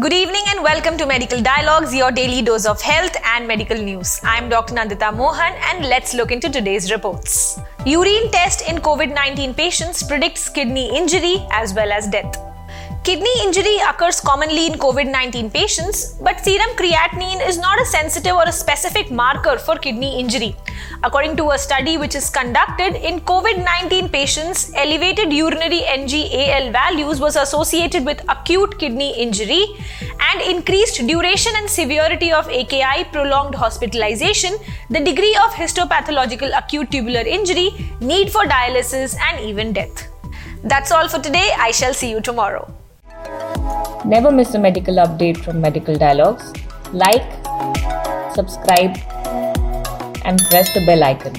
Good evening and welcome to Medical Dialogues, your daily dose of health and medical news. I'm Dr. Nandita Mohan and let's look into today's reports. Urine test in COVID 19 patients predicts kidney injury as well as death. Kidney injury occurs commonly in COVID 19 patients, but serum creatinine is not a sensitive or a specific marker for kidney injury. According to a study which is conducted in COVID 19 patients, elevated urinary NGAL values was associated with acute kidney injury and increased duration and severity of AKI, prolonged hospitalization, the degree of histopathological acute tubular injury, need for dialysis, and even death. That's all for today. I shall see you tomorrow. Never miss a medical update from Medical Dialogues. Like, subscribe, and press the bell icon.